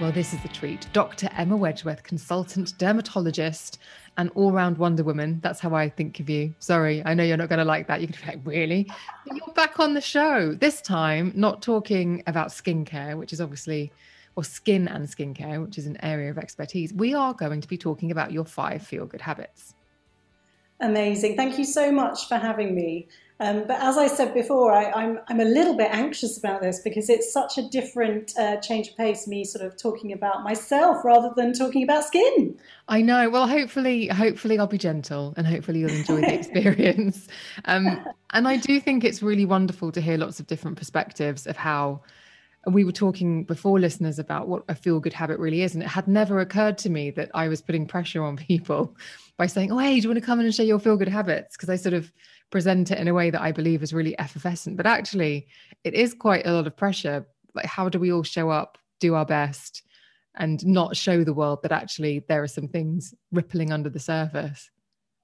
Well, this is a treat. Dr. Emma Wedgeworth, consultant dermatologist and all round Wonder Woman. That's how I think of you. Sorry, I know you're not going to like that. You're going to be like, really? But you're back on the show. This time, not talking about skincare, which is obviously, or skin and skincare, which is an area of expertise. We are going to be talking about your five feel good habits. Amazing. Thank you so much for having me. Um, but as I said before, I, am I'm, I'm a little bit anxious about this because it's such a different uh, change of pace, me sort of talking about myself rather than talking about skin. I know. Well, hopefully, hopefully I'll be gentle and hopefully you'll enjoy the experience. Um, and I do think it's really wonderful to hear lots of different perspectives of how we were talking before listeners about what a feel good habit really is. And it had never occurred to me that I was putting pressure on people by saying, Oh, hey, do you want to come in and share your feel good habits? Because I sort of present it in a way that I believe is really effervescent. But actually, it is quite a lot of pressure. Like, how do we all show up, do our best, and not show the world that actually there are some things rippling under the surface?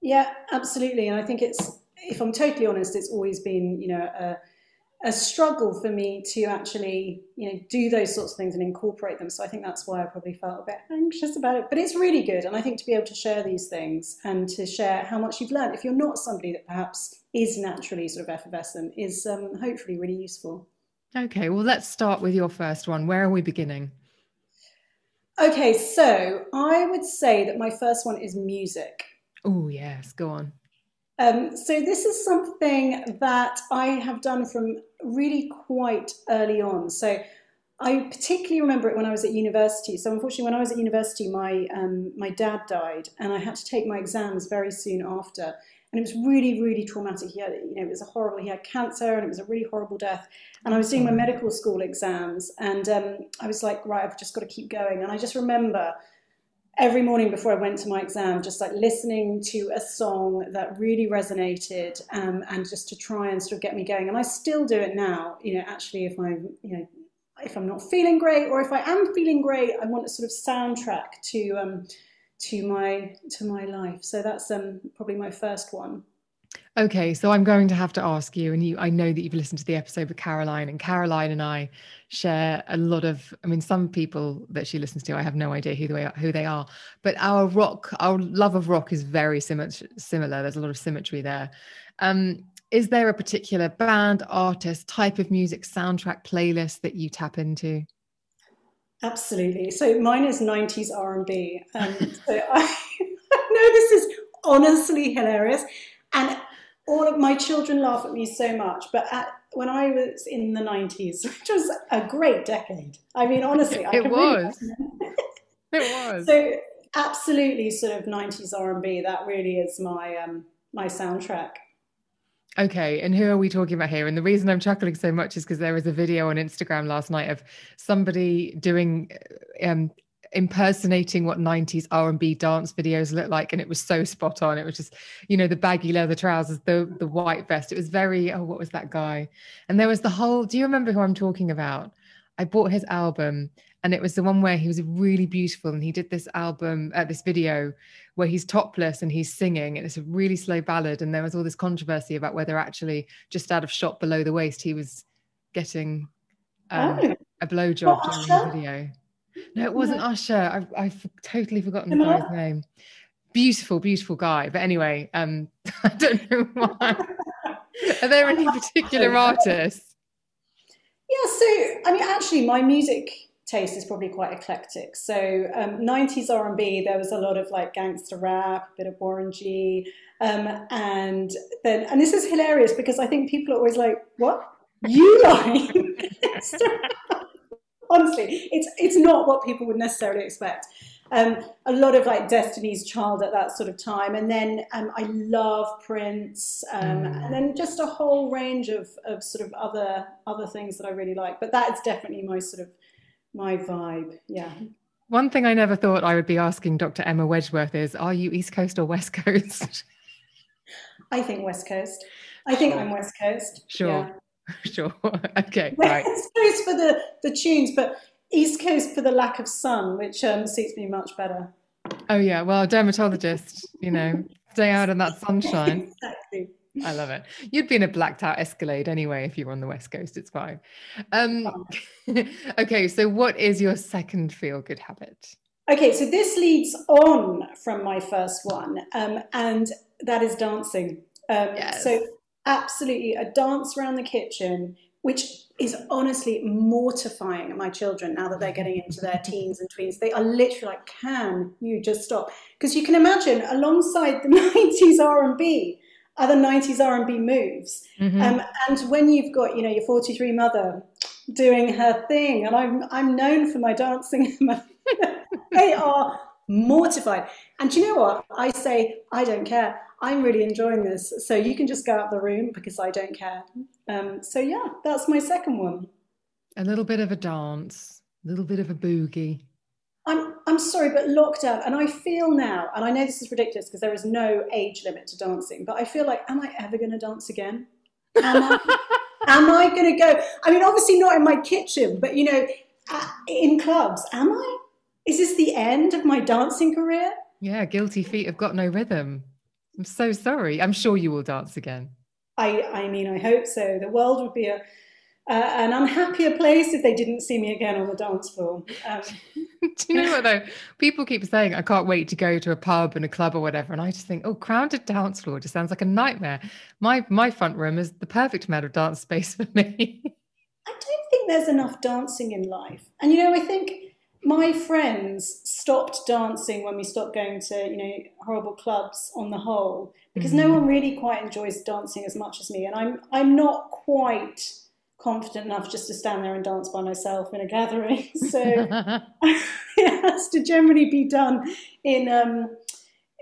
Yeah, absolutely. And I think it's, if I'm totally honest, it's always been, you know, a, a struggle for me to actually, you know, do those sorts of things and incorporate them. So I think that's why I probably felt a bit anxious about it. But it's really good, and I think to be able to share these things and to share how much you've learned, if you're not somebody that perhaps is naturally sort of effervescent, is um, hopefully really useful. Okay, well, let's start with your first one. Where are we beginning? Okay, so I would say that my first one is music. Oh yes, go on. Um, so this is something that I have done from really quite early on. So I particularly remember it when I was at university. So unfortunately, when I was at university, my um, my dad died, and I had to take my exams very soon after, and it was really really traumatic. He had, you know, it was a horrible. He had cancer, and it was a really horrible death. And I was doing my medical school exams, and um, I was like, right, I've just got to keep going. And I just remember every morning before I went to my exam, just like listening to a song that really resonated um, and just to try and sort of get me going. And I still do it now, you know, actually, if I'm, you know, if I'm not feeling great or if I am feeling great, I want a sort of soundtrack to, um, to my, to my life. So that's um, probably my first one. Okay, so I'm going to have to ask you, and you, I know that you've listened to the episode with Caroline, and Caroline and I share a lot of. I mean, some people that she listens to, I have no idea who they are, who they are, but our rock, our love of rock is very similar. Similar. There's a lot of symmetry there. Um, is there a particular band, artist, type of music, soundtrack, playlist that you tap into? Absolutely. So mine is 90s R&B. Um, so I, I know this is honestly hilarious and all of my children laugh at me so much, but at, when I was in the 90s, which was a great decade, I mean, honestly, I it was. Really it was. So absolutely, sort of 90s R&B. That really is my um, my soundtrack. Okay, and who are we talking about here? And the reason I'm chuckling so much is because there was a video on Instagram last night of somebody doing um, impersonating what 90s r&b dance videos look like and it was so spot on. It was just you know the baggy leather trousers the the white vest. It was very oh what was that guy? And there was the whole do you remember who i'm talking about? I bought his album and it was the one where he was really beautiful and he did this album uh, this video where he's topless and he's singing and it's a really slow ballad and there was all this controversy about whether actually just out of shot below the waist he was getting um, oh. a blowjob during the video no, it wasn't Usher. I've, I've totally forgotten the guy's name. Beautiful, beautiful guy. But anyway, um, I don't know why. Are there any particular artists? Yeah, so I mean, actually, my music taste is probably quite eclectic. So um, 90s R&B, there was a lot of like gangster rap, a bit of Warren G, um, and then and this is hilarious because I think people are always like, "What you like?" Honestly, it's it's not what people would necessarily expect. Um, a lot of like Destiny's Child at that sort of time, and then um, I love Prince, um, mm. and then just a whole range of of sort of other other things that I really like. But that is definitely my sort of my vibe. Yeah. One thing I never thought I would be asking Dr. Emma Wedgeworth is: Are you East Coast or West Coast? I think West Coast. I think I'm West Coast. Sure. Yeah. sure. okay. Right. West Coast for the, the tunes, but East Coast for the lack of sun, which um, suits me much better. Oh yeah. Well, dermatologist, you know, stay out in that sunshine. exactly. I love it. You'd be in a blacked out Escalade anyway if you were on the West Coast. It's fine. Um, okay, so what is your second feel good habit? Okay, so this leads on from my first one, um, and that is dancing. Um, yes. So, absolutely, a dance around the kitchen, which is honestly mortifying my children now that they're getting into their teens and tweens. They are literally like, "Can you just stop?" Because you can imagine, alongside the '90s R&B, other 90s R&B moves. Mm-hmm. Um, and when you've got, you know, your 43 mother doing her thing, and I'm, I'm known for my dancing, they are mortified. And you know what? I say, I don't care. I'm really enjoying this. So you can just go out the room because I don't care. Um, so yeah, that's my second one. A little bit of a dance, a little bit of a boogie. I'm, I'm sorry, but lockdown, and I feel now, and I know this is ridiculous because there is no age limit to dancing, but I feel like, am I ever going to dance again? Am I, am I going to go? I mean, obviously not in my kitchen, but you know, in clubs. Am I? Is this the end of my dancing career? Yeah, guilty feet have got no rhythm. I'm so sorry. I'm sure you will dance again. I, I mean, I hope so. The world would be a uh, an unhappier place if they didn't see me again on the dance floor. Um, Do you know what though? People keep saying, I can't wait to go to a pub and a club or whatever. And I just think, oh, crowded dance floor just sounds like a nightmare. My my front room is the perfect amount of dance space for me. I don't think there's enough dancing in life. And you know, I think my friends stopped dancing when we stopped going to, you know, horrible clubs on the whole, because mm-hmm. no one really quite enjoys dancing as much as me. And I'm I'm not quite confident enough just to stand there and dance by myself in a gathering. So it has to generally be done in um,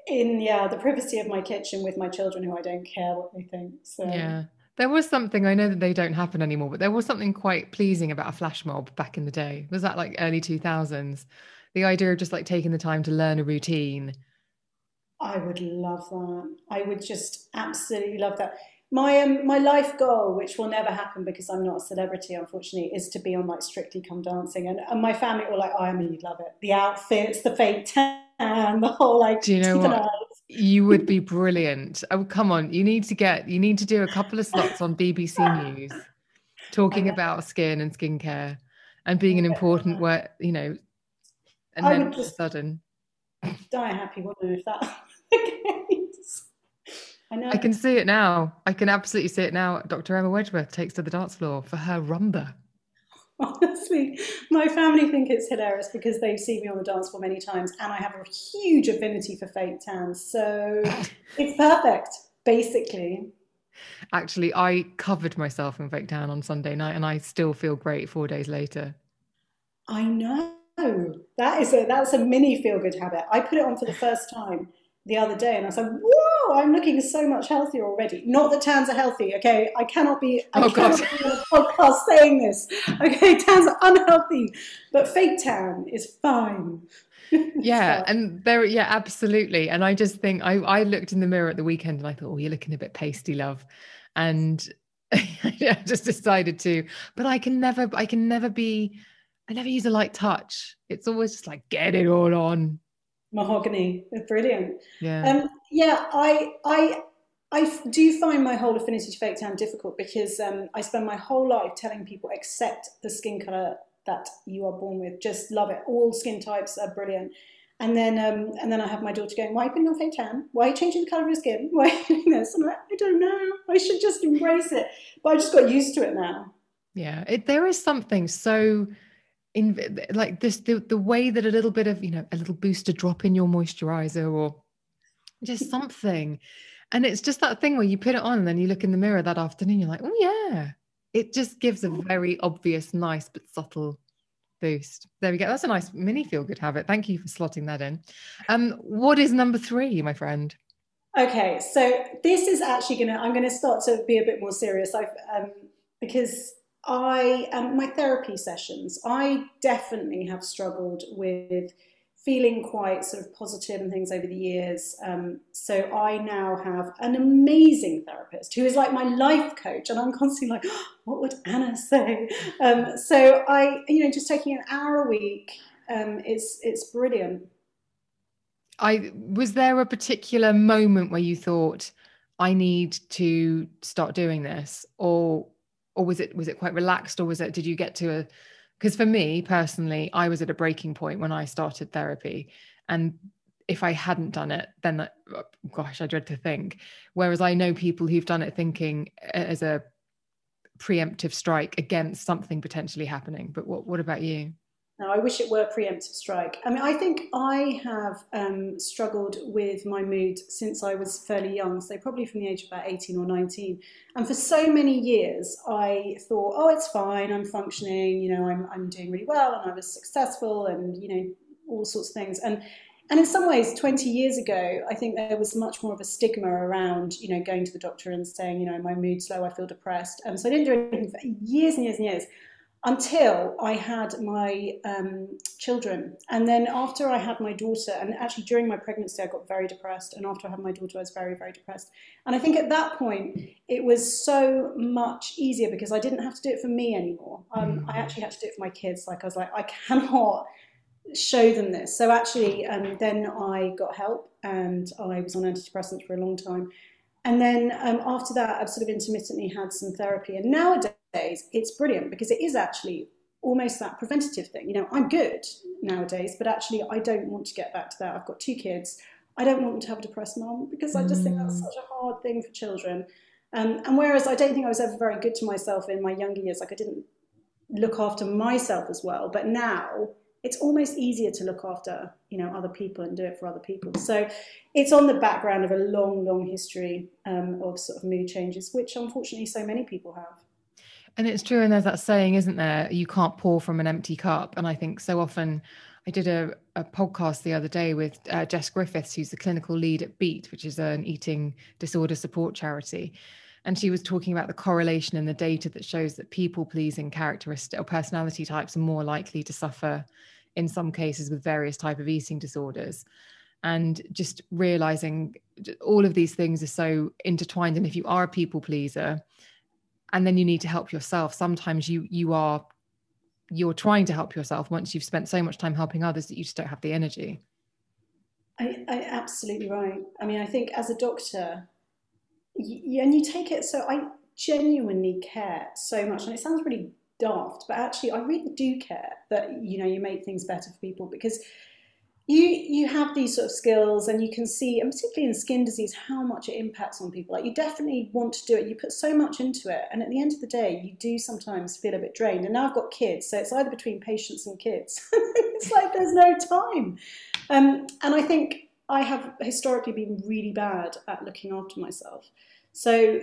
in yeah the privacy of my kitchen with my children who I don't care what they think. So yeah. There was something I know that they don't happen anymore, but there was something quite pleasing about a flash mob back in the day. Was that like early 2000s? The idea of just like taking the time to learn a routine. I would love that. I would just absolutely love that my um, my life goal, which will never happen because I'm not a celebrity, unfortunately, is to be on like Strictly Come Dancing, and, and my family were like, "Oh, I mean, you'd love it. The outfits, the fake tan, the whole like." Do you know what? You would be brilliant. Oh, come on! You need to get. You need to do a couple of slots on BBC News, talking about skin and skincare, and being an important word. You know, and I then all of a sudden, die happy woman if that. I know. I can see it now. I can absolutely see it now. Dr. Emma Wedgeworth takes to the dance floor for her rumba. Honestly, my family think it's hilarious because they've seen me on the dance floor many times and I have a huge affinity for fake tans. So it's perfect, basically. Actually, I covered myself in fake tan on Sunday night and I still feel great four days later. I know. That is a that's a mini feel good habit. I put it on for the first time the other day and I was like, whoa, I'm looking so much healthier already. Not that tans are healthy, okay? I cannot be, I oh, cannot God. be on a podcast saying this. Okay, tans are unhealthy, but fake tan is fine. yeah, and there, yeah, absolutely. And I just think I, I looked in the mirror at the weekend and I thought, oh, you're looking a bit pasty, love. And I just decided to, but I can never, I can never be, I never use a light touch. It's always just like, get it all on mahogany. Brilliant. Yeah. Um, yeah, I, I, I do find my whole affinity to fake tan difficult because um, I spend my whole life telling people accept the skin color that you are born with. Just love it. All skin types are brilliant. And then, um, and then I have my daughter going, "Why are you putting on fake tan? Why are you changing the color of your skin? Why are you doing this?" I'm like, "I don't know. I should just embrace it." But I just got used to it now. Yeah, it, there is something so in like this the, the way that a little bit of you know a little booster drop in your moisturizer or just something. And it's just that thing where you put it on and then you look in the mirror that afternoon you're like oh yeah. It just gives a very obvious nice but subtle boost. There we go. That's a nice mini feel good habit. Thank you for slotting that in. Um what is number three my friend? Okay so this is actually gonna i'm gonna start to be a bit more serious. I've um because I um, my therapy sessions, I definitely have struggled with feeling quite sort of positive and things over the years. Um, so I now have an amazing therapist who is like my life coach, and I'm constantly like, what would Anna say? Um, so I, you know, just taking an hour a week, um, it's it's brilliant. I was there a particular moment where you thought, I need to start doing this, or or was it was it quite relaxed, or was it did you get to a because for me personally, I was at a breaking point when I started therapy, and if I hadn't done it, then uh, gosh, I dread to think. Whereas I know people who've done it thinking as a preemptive strike against something potentially happening. But what what about you? Now, I wish it were preemptive strike. I mean, I think I have um, struggled with my mood since I was fairly young, so probably from the age of about 18 or 19. And for so many years, I thought, oh, it's fine, I'm functioning, you know, I'm, I'm doing really well, and I was successful, and, you know, all sorts of things. And and in some ways, 20 years ago, I think there was much more of a stigma around, you know, going to the doctor and saying, you know, my mood's low, I feel depressed. And so I didn't do anything for years and years and years until I had my um, children. And then after I had my daughter, and actually during my pregnancy, I got very depressed. And after I had my daughter, I was very, very depressed. And I think at that point, it was so much easier because I didn't have to do it for me anymore. Um, I mm. actually had to do it for my kids. Like I was like, I cannot show them this. So actually, um, then I got help and I was on antidepressants for a long time. And then um, after that, I've sort of intermittently had some therapy. And nowadays, it's brilliant because it is actually almost that preventative thing. You know, I'm good nowadays, but actually, I don't want to get back to that. I've got two kids. I don't want them to have a depressed mom because I just mm. think that's mm. such a hard thing for children. Um, and whereas I don't think I was ever very good to myself in my younger years, like I didn't look after myself as well. But now it's almost easier to look after you know other people and do it for other people so it's on the background of a long long history um, of sort of mood changes which unfortunately so many people have and it's true and there's that saying isn't there? You can't pour from an empty cup. And i think so often i did a, a podcast the other day with uh, jess griffiths who's the clinical lead at beat which is an eating disorder support charity. And she was talking about the correlation in the data that shows that people pleasing characteristic or personality types are more likely to suffer in some cases with various type of eating disorders. And just realizing all of these things are so intertwined and if you are a people pleaser and then you need to help yourself. Sometimes you you are you're trying to help yourself once you've spent so much time helping others that you just don't have the energy. I, I absolutely right. I mean i think as a doctor and you take it so i genuinely care so much and it sounds really daft, but actually I really do care that you know you make things better for people because you you have these sort of skills and you can see, and particularly in skin disease, how much it impacts on people. Like you definitely want to do it. You put so much into it, and at the end of the day, you do sometimes feel a bit drained. And now I've got kids, so it's either between patients and kids. it's like there's no time. Um, and I think I have historically been really bad at looking after myself. So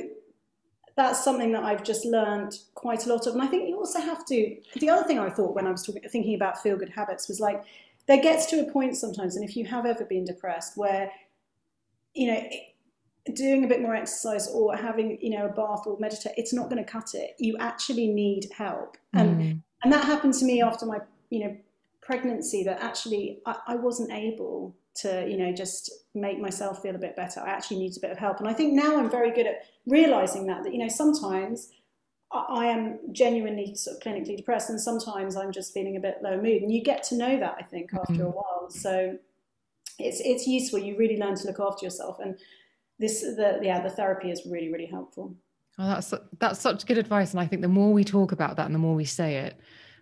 that's something that I've just learned quite a lot of. And I think you also have to, the other thing I thought when I was talking, thinking about feel good habits was like, there gets to a point sometimes, and if you have ever been depressed, where, you know, doing a bit more exercise or having, you know, a bath or meditate, it's not going to cut it. You actually need help. And, mm. and that happened to me after my, you know, pregnancy that actually I, I wasn't able to you know just make myself feel a bit better i actually need a bit of help and i think now i'm very good at realizing that that you know sometimes I am genuinely sort of clinically depressed, and sometimes I'm just feeling a bit low mood. And you get to know that, I think, mm-hmm. after a while. So it's it's useful. You really learn to look after yourself, and this the yeah the therapy is really really helpful. Oh, that's that's such good advice, and I think the more we talk about that, and the more we say it,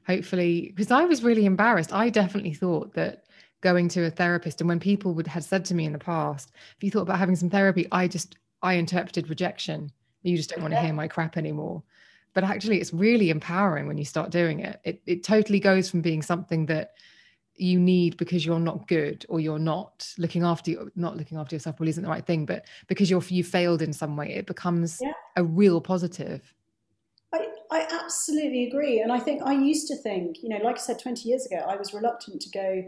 hopefully, because I was really embarrassed. I definitely thought that going to a therapist, and when people would had said to me in the past, "If you thought about having some therapy," I just I interpreted rejection. You just don't want to hear my crap anymore. But actually, it's really empowering when you start doing it. It it totally goes from being something that you need because you're not good or you're not looking after you not looking after yourself probably isn't the right thing but because you're you failed in some way it becomes yeah. a real positive I, I absolutely agree and i think i used to think you know like i said 20 years ago i was reluctant to go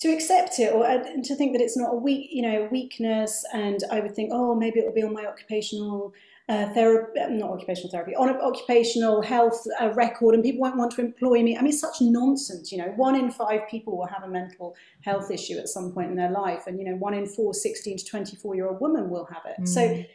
to accept it or and to think that it's not a weak, you know, weakness. And I would think, oh, maybe it will be on my occupational uh, therapy, not occupational therapy, on an occupational health uh, record, and people won't want to employ me. I mean, it's such nonsense. You know, one in five people will have a mental health issue at some point in their life, and you know, one in four 16 to 24 year old women will have it. Mm. So it,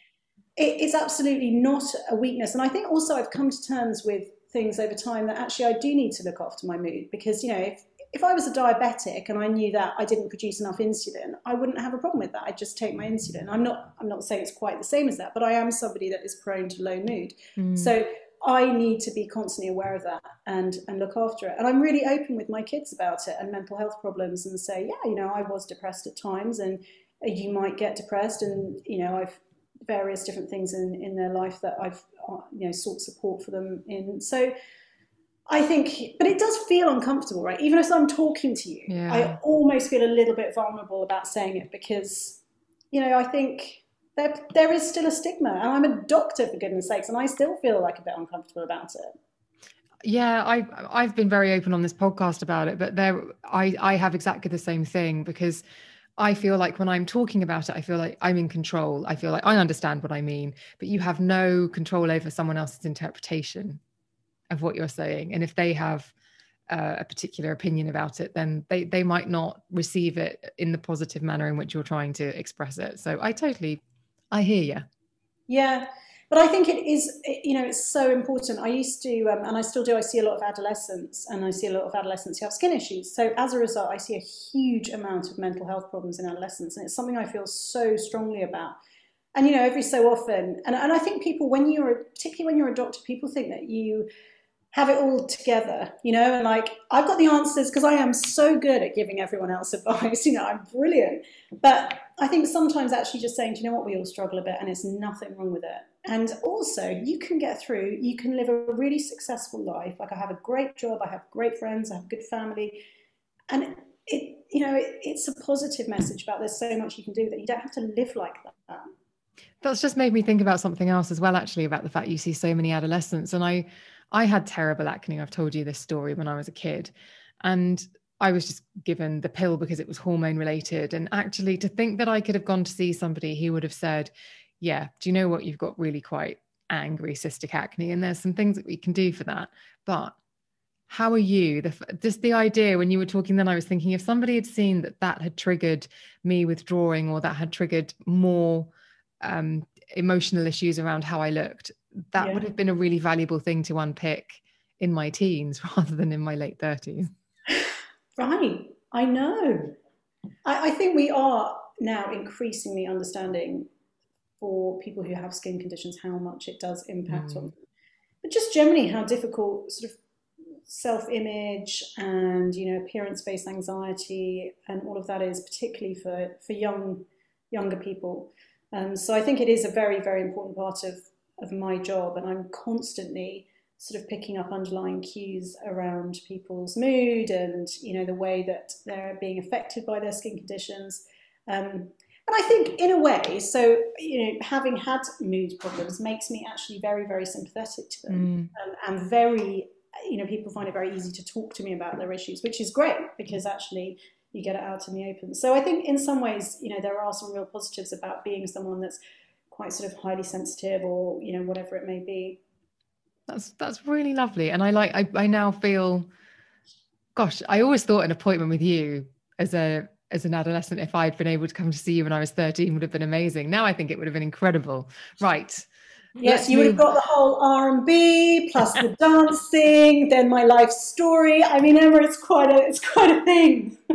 it's absolutely not a weakness. And I think also I've come to terms with things over time that actually I do need to look after my mood because you know if if I was a diabetic and I knew that I didn't produce enough insulin, I wouldn't have a problem with that. I'd just take my insulin. I'm not I'm not saying it's quite the same as that, but I am somebody that is prone to low mood. Mm. So I need to be constantly aware of that and and look after it. And I'm really open with my kids about it and mental health problems and say, yeah, you know, I was depressed at times and you might get depressed and you know, I've various different things in in their life that I've uh, you know sought support for them in. So I think, but it does feel uncomfortable, right? Even as I'm talking to you, yeah. I almost feel a little bit vulnerable about saying it because, you know, I think there, there is still a stigma. And I'm a doctor, for goodness sakes, and I still feel like a bit uncomfortable about it. Yeah, I I've been very open on this podcast about it, but there I I have exactly the same thing because I feel like when I'm talking about it, I feel like I'm in control. I feel like I understand what I mean, but you have no control over someone else's interpretation of what you're saying. And if they have uh, a particular opinion about it, then they they might not receive it in the positive manner in which you're trying to express it. So I totally I hear you. Yeah, but I think it is, you know, it's so important. I used to, um, and I still do, I see a lot of adolescents and I see a lot of adolescents who have skin issues. So as a result, I see a huge amount of mental health problems in adolescents. And it's something I feel so strongly about. And, you know, every so often, and, and I think people, when you're, particularly when you're a doctor, people think that you, have it all together, you know, and like I've got the answers because I am so good at giving everyone else advice, you know, I'm brilliant. But I think sometimes actually just saying, do you know what, we all struggle a bit and it's nothing wrong with it. And also, you can get through, you can live a really successful life. Like I have a great job, I have great friends, I have a good family. And it, you know, it, it's a positive message about there's so much you can do that you don't have to live like that. That's just made me think about something else as well, actually, about the fact you see so many adolescents. And I, I had terrible acne. I've told you this story when I was a kid. And I was just given the pill because it was hormone related. And actually, to think that I could have gone to see somebody who would have said, Yeah, do you know what? You've got really quite angry cystic acne, and there's some things that we can do for that. But how are you? The, just the idea when you were talking, then I was thinking if somebody had seen that that had triggered me withdrawing or that had triggered more um, emotional issues around how I looked, that yeah. would have been a really valuable thing to unpick in my teens rather than in my late 30s. Right. I know. I, I think we are now increasingly understanding for people who have skin conditions how much it does impact mm. on them. But just generally how difficult sort of self-image and you know appearance-based anxiety and all of that is particularly for for young younger people um, so I think it is a very very important part of of my job, and I'm constantly sort of picking up underlying cues around people's mood and you know the way that they're being affected by their skin conditions. Um, and I think in a way, so you know, having had mood problems makes me actually very, very sympathetic to them, mm. um, and very, you know, people find it very easy to talk to me about their issues, which is great because actually you get it out in the open. So I think in some ways, you know, there are some real positives about being someone that's quite sort of highly sensitive or you know whatever it may be. That's that's really lovely. And i like i, I now feel gosh i always thought an appointment with you as a as an adolescent if i'd been able to come to see you when i was 13 would have been amazing. Now i think it would have been incredible. Right Yes, you would have got the whole R and B plus the dancing, then my life story. I mean, Emma, it's quite a it's quite a thing.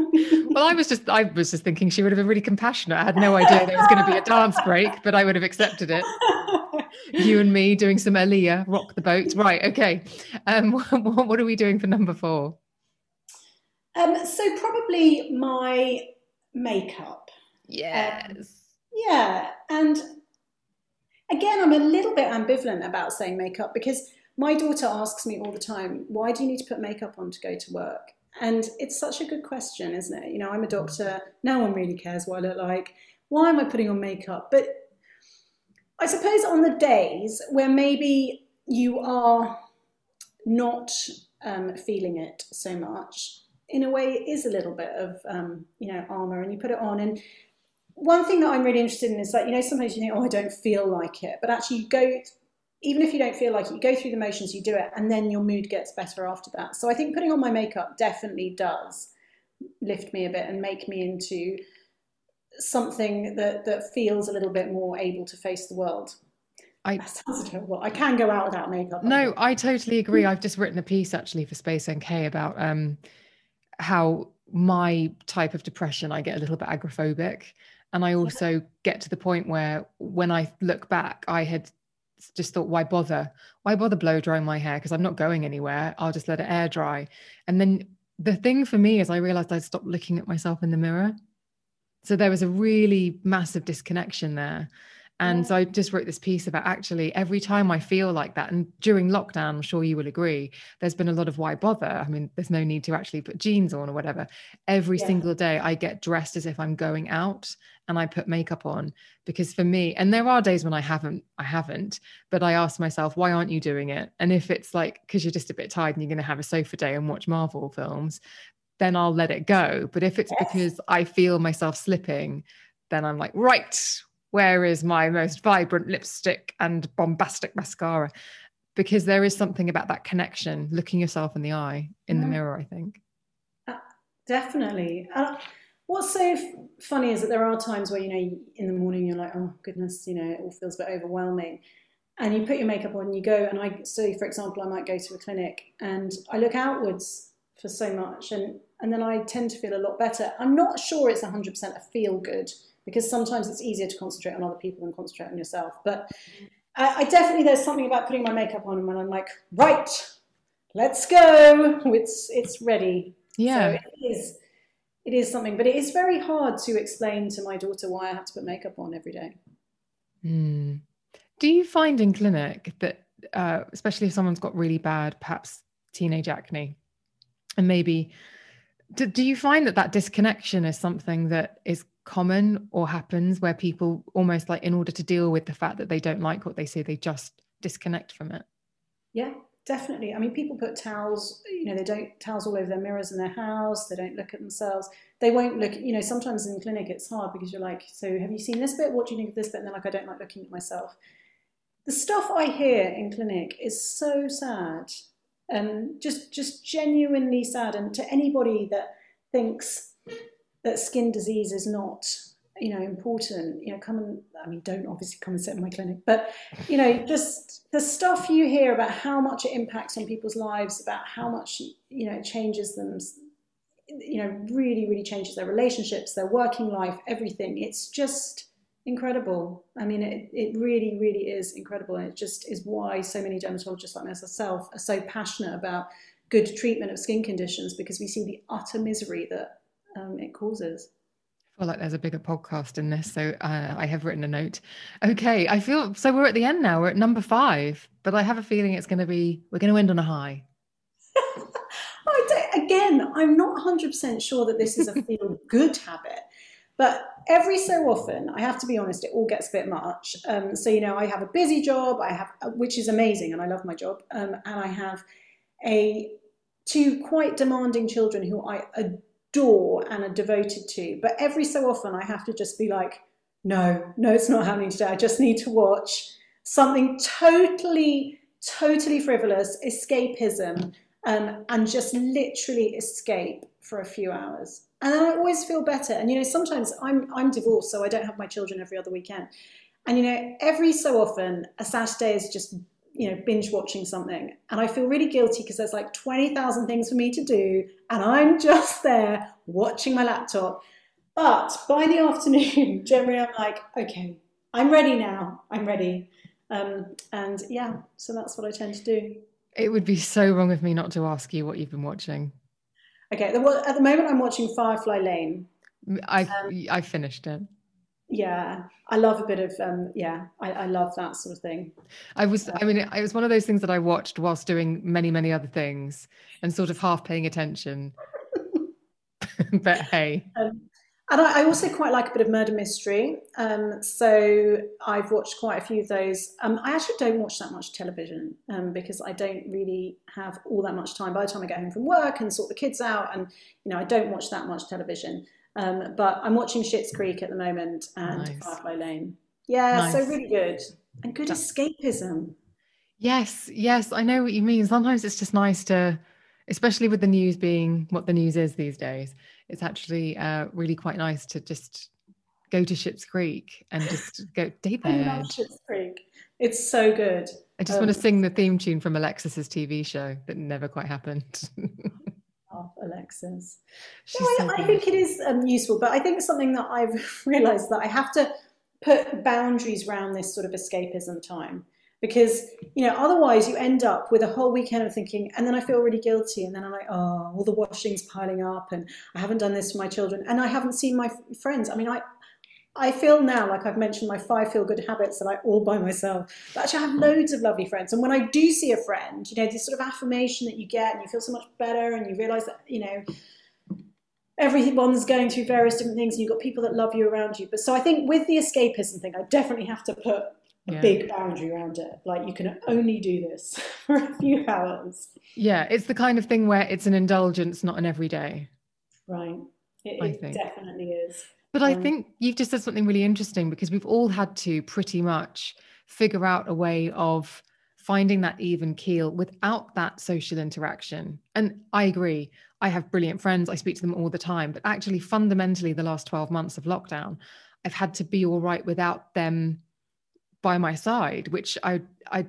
well, I was just I was just thinking she would have been really compassionate. I had no idea there was going to be a dance break, but I would have accepted it. you and me doing some Aaliyah, rock the boat. Right, okay. Um, what, what are we doing for number four? Um, so probably my makeup. Yes. Um, yeah, and again, I'm a little bit ambivalent about saying makeup because my daughter asks me all the time, why do you need to put makeup on to go to work? And it's such a good question, isn't it? You know, I'm a doctor, no one really cares what I look like. Why am I putting on makeup? But I suppose on the days where maybe you are not um, feeling it so much, in a way, it is a little bit of, um, you know, armor and you put it on. And one thing that I'm really interested in is that, you know, sometimes you think, oh, I don't feel like it. But actually, you go, even if you don't feel like it, you go through the motions, you do it, and then your mood gets better after that. So I think putting on my makeup definitely does lift me a bit and make me into something that, that feels a little bit more able to face the world. I, that sounds terrible. I can go out without makeup. No, I totally agree. I've just written a piece actually for Space NK about um, how my type of depression, I get a little bit agoraphobic. And I also get to the point where when I look back, I had just thought, why bother? Why bother blow drying my hair? Because I'm not going anywhere. I'll just let it air dry. And then the thing for me is I realized I stopped looking at myself in the mirror. So there was a really massive disconnection there. And so I just wrote this piece about actually every time I feel like that, and during lockdown, I'm sure you will agree, there's been a lot of why bother. I mean, there's no need to actually put jeans on or whatever. Every yeah. single day, I get dressed as if I'm going out and I put makeup on because for me, and there are days when I haven't, I haven't, but I ask myself, why aren't you doing it? And if it's like, because you're just a bit tired and you're going to have a sofa day and watch Marvel films, then I'll let it go. But if it's yes. because I feel myself slipping, then I'm like, right, where is my most vibrant lipstick and bombastic mascara? Because there is something about that connection, looking yourself in the eye in the mirror, I think. Uh, definitely. Uh, what's so f- funny is that there are times where, you know, in the morning you're like, oh, goodness, you know, it all feels a bit overwhelming. And you put your makeup on, and you go, and I, so for example, I might go to a clinic and I look outwards for so much, and, and then I tend to feel a lot better. I'm not sure it's 100% a feel good because sometimes it's easier to concentrate on other people than concentrate on yourself. But I, I definitely there's something about putting my makeup on and when I'm like, right, let's go. It's it's ready. Yeah. So it is it is something, but it is very hard to explain to my daughter why I have to put makeup on every day. Mm. Do you find in clinic that, uh, especially if someone's got really bad, perhaps teenage acne, and maybe, do, do you find that that disconnection is something that is common or happens where people almost like in order to deal with the fact that they don't like what they see they just disconnect from it. Yeah definitely. I mean people put towels you know they don't towels all over their mirrors in their house they don't look at themselves. They won't look you know sometimes in clinic it's hard because you're like so have you seen this bit? What do you think of this bit? And they're like i don't like looking at myself. The stuff i hear in clinic is so sad and just just genuinely sad and to anybody that thinks that skin disease is not you know important. You know come and i mean don't obviously come and sit in my clinic but you know just the stuff you hear about how much it impacts on people's lives about how much you know it changes them you know really really changes their relationships their working life everything. It's just incredible. I mean it, it really really is incredible. And it just is why so many dermatologists like myself are so passionate about good treatment of skin conditions because we see the utter misery that um, it causes. I feel like there's a bigger podcast in this, so uh, I have written a note. Okay, I feel so. We're at the end now. We're at number five, but I have a feeling it's going to be. We're going to end on a high. again, I'm not 100% sure that this is a feel good habit, but every so often, I have to be honest, it all gets a bit much. Um, so you know, I have a busy job. I have, which is amazing, and I love my job. Um, and I have a two quite demanding children who I adore adore and are devoted to. But every so often, I have to just be like, no, no, it's not happening today. I just need to watch something totally, totally frivolous, escapism, um, and just literally escape for a few hours. And I always feel better. And you know, sometimes I'm I'm divorced, so I don't have my children every other weekend. And you know, every so often, a Saturday is just you know, binge watching something. And I feel really guilty because there's like 20,000 things for me to do. And I'm just there watching my laptop. But by the afternoon, generally I'm like, okay, I'm ready now. I'm ready. Um, and yeah, so that's what I tend to do. It would be so wrong of me not to ask you what you've been watching. Okay, at the moment I'm watching Firefly Lane. I um, I finished it yeah i love a bit of um yeah I, I love that sort of thing. I was i mean it was one of those things that i watched whilst doing many many other things and sort of half paying attention. But hey. Um, and I, I, also quite like a bit of murder mystery. Um, so i've watched quite a few of those. Um, i actually don't watch that much television um, because i don't really have all that much time. By the time i get home from work and sort the kids out and you know i don't watch that much television um, but I'm watching Schitt's Creek at the moment and nice. Firefly Lane. Yeah, nice. so really good and good escapism. Yes, yes, I know what you mean. Sometimes it's just nice to, especially with the news being what the news is these days. It's actually uh, really quite nice to just go to Schitt's Creek and just go David. I love Schitt's Creek. It's so good. I just um, want to sing the theme tune from Alexis's TV show that never quite happened. Alexis. No, I, so I, think it is um, useful, but I think something that I've realised that I have to put boundaries around this sort of escapism time because you know otherwise you end up with a whole weekend of thinking and then i feel really guilty and then i'm like oh all the washing's piling up and i haven't done this for my children and i haven't seen my friends i mean i I feel now like I've mentioned my five feel good habits that I all by myself. But actually, I have loads of lovely friends. And when I do see a friend, you know, this sort of affirmation that you get and you feel so much better and you realize that, you know, everyone's going through various different things and you've got people that love you around you. But so I think with the escapism thing, I definitely have to put a yeah. big boundary around it. Like you can only do this for a few hours. Yeah, it's the kind of thing where it's an indulgence, not an everyday. Right. It, it definitely is. But I think you've just said something really interesting because we've all had to pretty much figure out a way of finding that even keel without that social interaction. And I agree. I have brilliant friends. I speak to them all the time. But actually, fundamentally, the last 12 months of lockdown, I've had to be all right without them by my side, which I, I,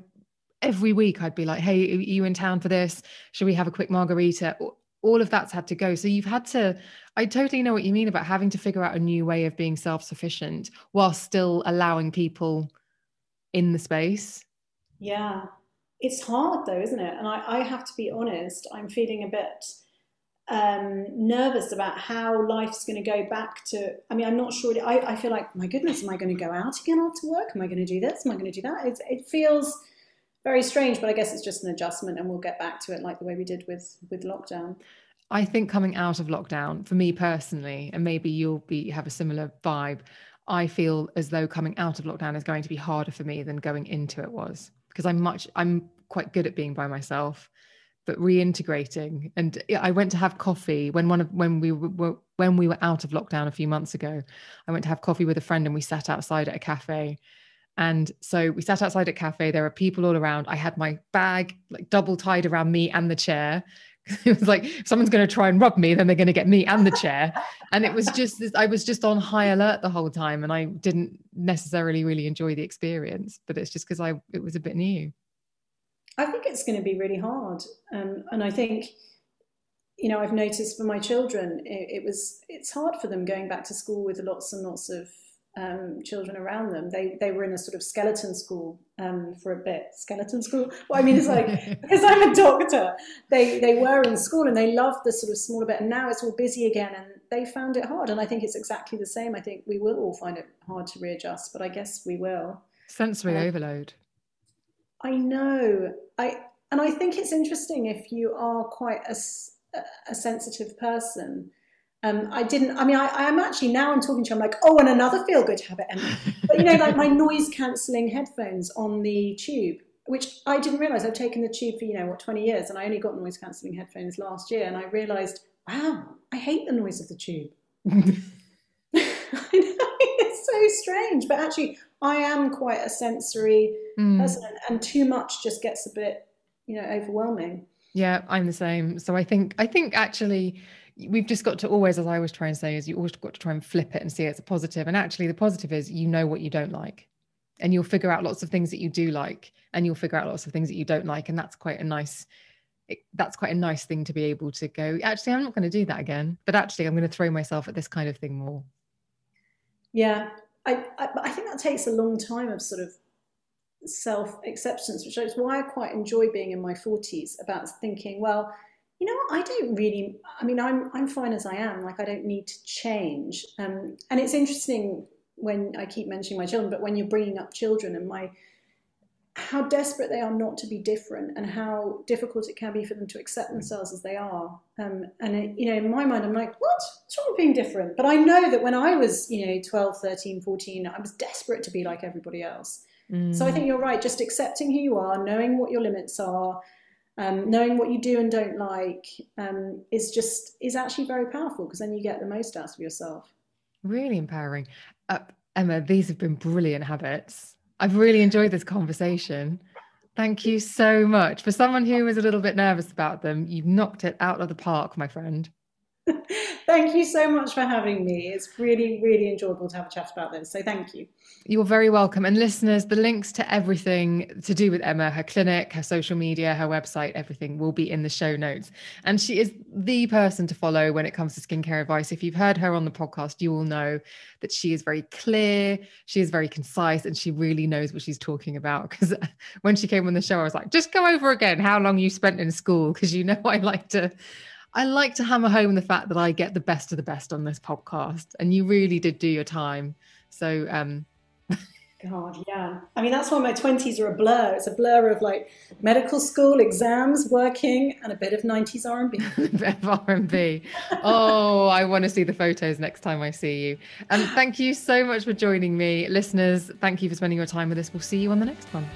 every week I'd be like, hey, are you in town for this? Should we have a quick margarita? All of that's had to go. So you've had to, I totally know what you mean about having to figure out a new way of being self sufficient while still allowing people in the space. Yeah. It's hard though, isn't it? And I, I have to be honest, I'm feeling a bit um, nervous about how life's going to go back to. I mean, I'm not sure. I, I feel like, my goodness, am I going to go out again after work? Am I going to do this? Am I going to do that? It feels very strange, but I guess it's just an adjustment, and we'll get back to it like the way we did with with lockdown. I think coming out of lockdown, for me personally, and maybe you'll be have a similar vibe. I feel as though coming out of lockdown is going to be harder for me than going into it was because I'm much I'm quite good at being by myself but reintegrating and i went to have coffee when one of when we were when we were out of lockdown a few months ago i went to have coffee with a friend and we sat outside at a cafe and so we sat outside at cafe. There are people all around. I had my bag like double tied around me and the chair. It was like someone's going to try and rob me then they're going to get me and the chair. And it was just this, i was just on high alert the whole time and i didn't necessarily really enjoy the experience but it's just because i it was a bit new. I think it's going to be really hard, um, and I think you know I've noticed for my children it, it, was it's hard for them going back to school with lots and lots of um, children around them. They they were in a sort of skeleton school um, for a bit. Skeleton school. What I mean is like because I'm a doctor, they they were in school and they loved the sort of smaller bit, and now it's all busy again, and they found it hard. And I think it's exactly the same. I think we will all find it hard to readjust, but I guess we will. Sensory um, overload. I know. I and I think it's interesting if you are quite a, a sensitive person. Um, I didn't. I mean, I, am actually now. I'm talking to you. I'm like, oh, and another feel good habit, Emma. But you know, like my noise cancelling headphones on the tube, which I didn't realize. I've taken the tube for you know what 20 years, and I only got noise cancelling headphones last year, and I realized, wow, I hate the noise of the tube. I know it's so strange, but actually, I am quite a sensory mm. person, and too much just gets a bit, you know, overwhelming. Yeah, I'm the same. So I think I think actually we've just got to always, as I always try and say, is you always got to try and flip it and see it as a positive. And actually, the positive is you know what you don't like, and you'll figure out lots of things that you do like, and you'll figure out lots of things that you don't like, and that's quite a nice. It, that's quite a nice thing to be able to go. Actually, I'm not going to do that again, but actually, I'm going to throw myself at this kind of thing more. Yeah, I, I, I think that takes a long time of sort of self acceptance, which is why I quite enjoy being in my 40s about thinking, well, you know what, I don't really, I mean, I'm, I'm fine as I am, like I don't need to change. Um, and it's interesting when I keep mentioning my children, but when you're bringing up children and my how desperate they are not to be different and how difficult it can be for them to accept themselves as they are. Um, and, it, you know, in my mind, I'm like, what? What's wrong with being different? But I know that when I was, you know, 12, 13, 14, I was desperate to be like everybody else. Mm. So I think you're right, just accepting who you are, knowing what your limits are, um, knowing what you do and don't like um, is just, is actually very powerful because then you get the most out of yourself. Really empowering. Uh, Emma, these have been brilliant habits. I've really enjoyed this conversation. Thank you so much. For someone who was a little bit nervous about them, you've knocked it out of the park, my friend. thank you so much for having me. It's really, really enjoyable to have a chat about this. So thank you. You're very welcome. And listeners, the links to everything to do with Emma, her clinic, her social media, her website, everything will be in the show notes. And she is the person to follow when it comes to skincare advice. If you've heard her on the podcast, you will know that she is very clear, she is very concise, and she really knows what she's talking about. Because when she came on the show, I was like, just go over again how long you spent in school, because you know I like to I like to hammer home the fact that I get the best of the best on this podcast, and you really did do your time. So, um, God, yeah. I mean, that's why my twenties are a blur. It's a blur of like medical school exams, working, and a bit of nineties R and B. a bit of R and B. Oh, I want to see the photos next time I see you. And um, thank you so much for joining me, listeners. Thank you for spending your time with us. We'll see you on the next one.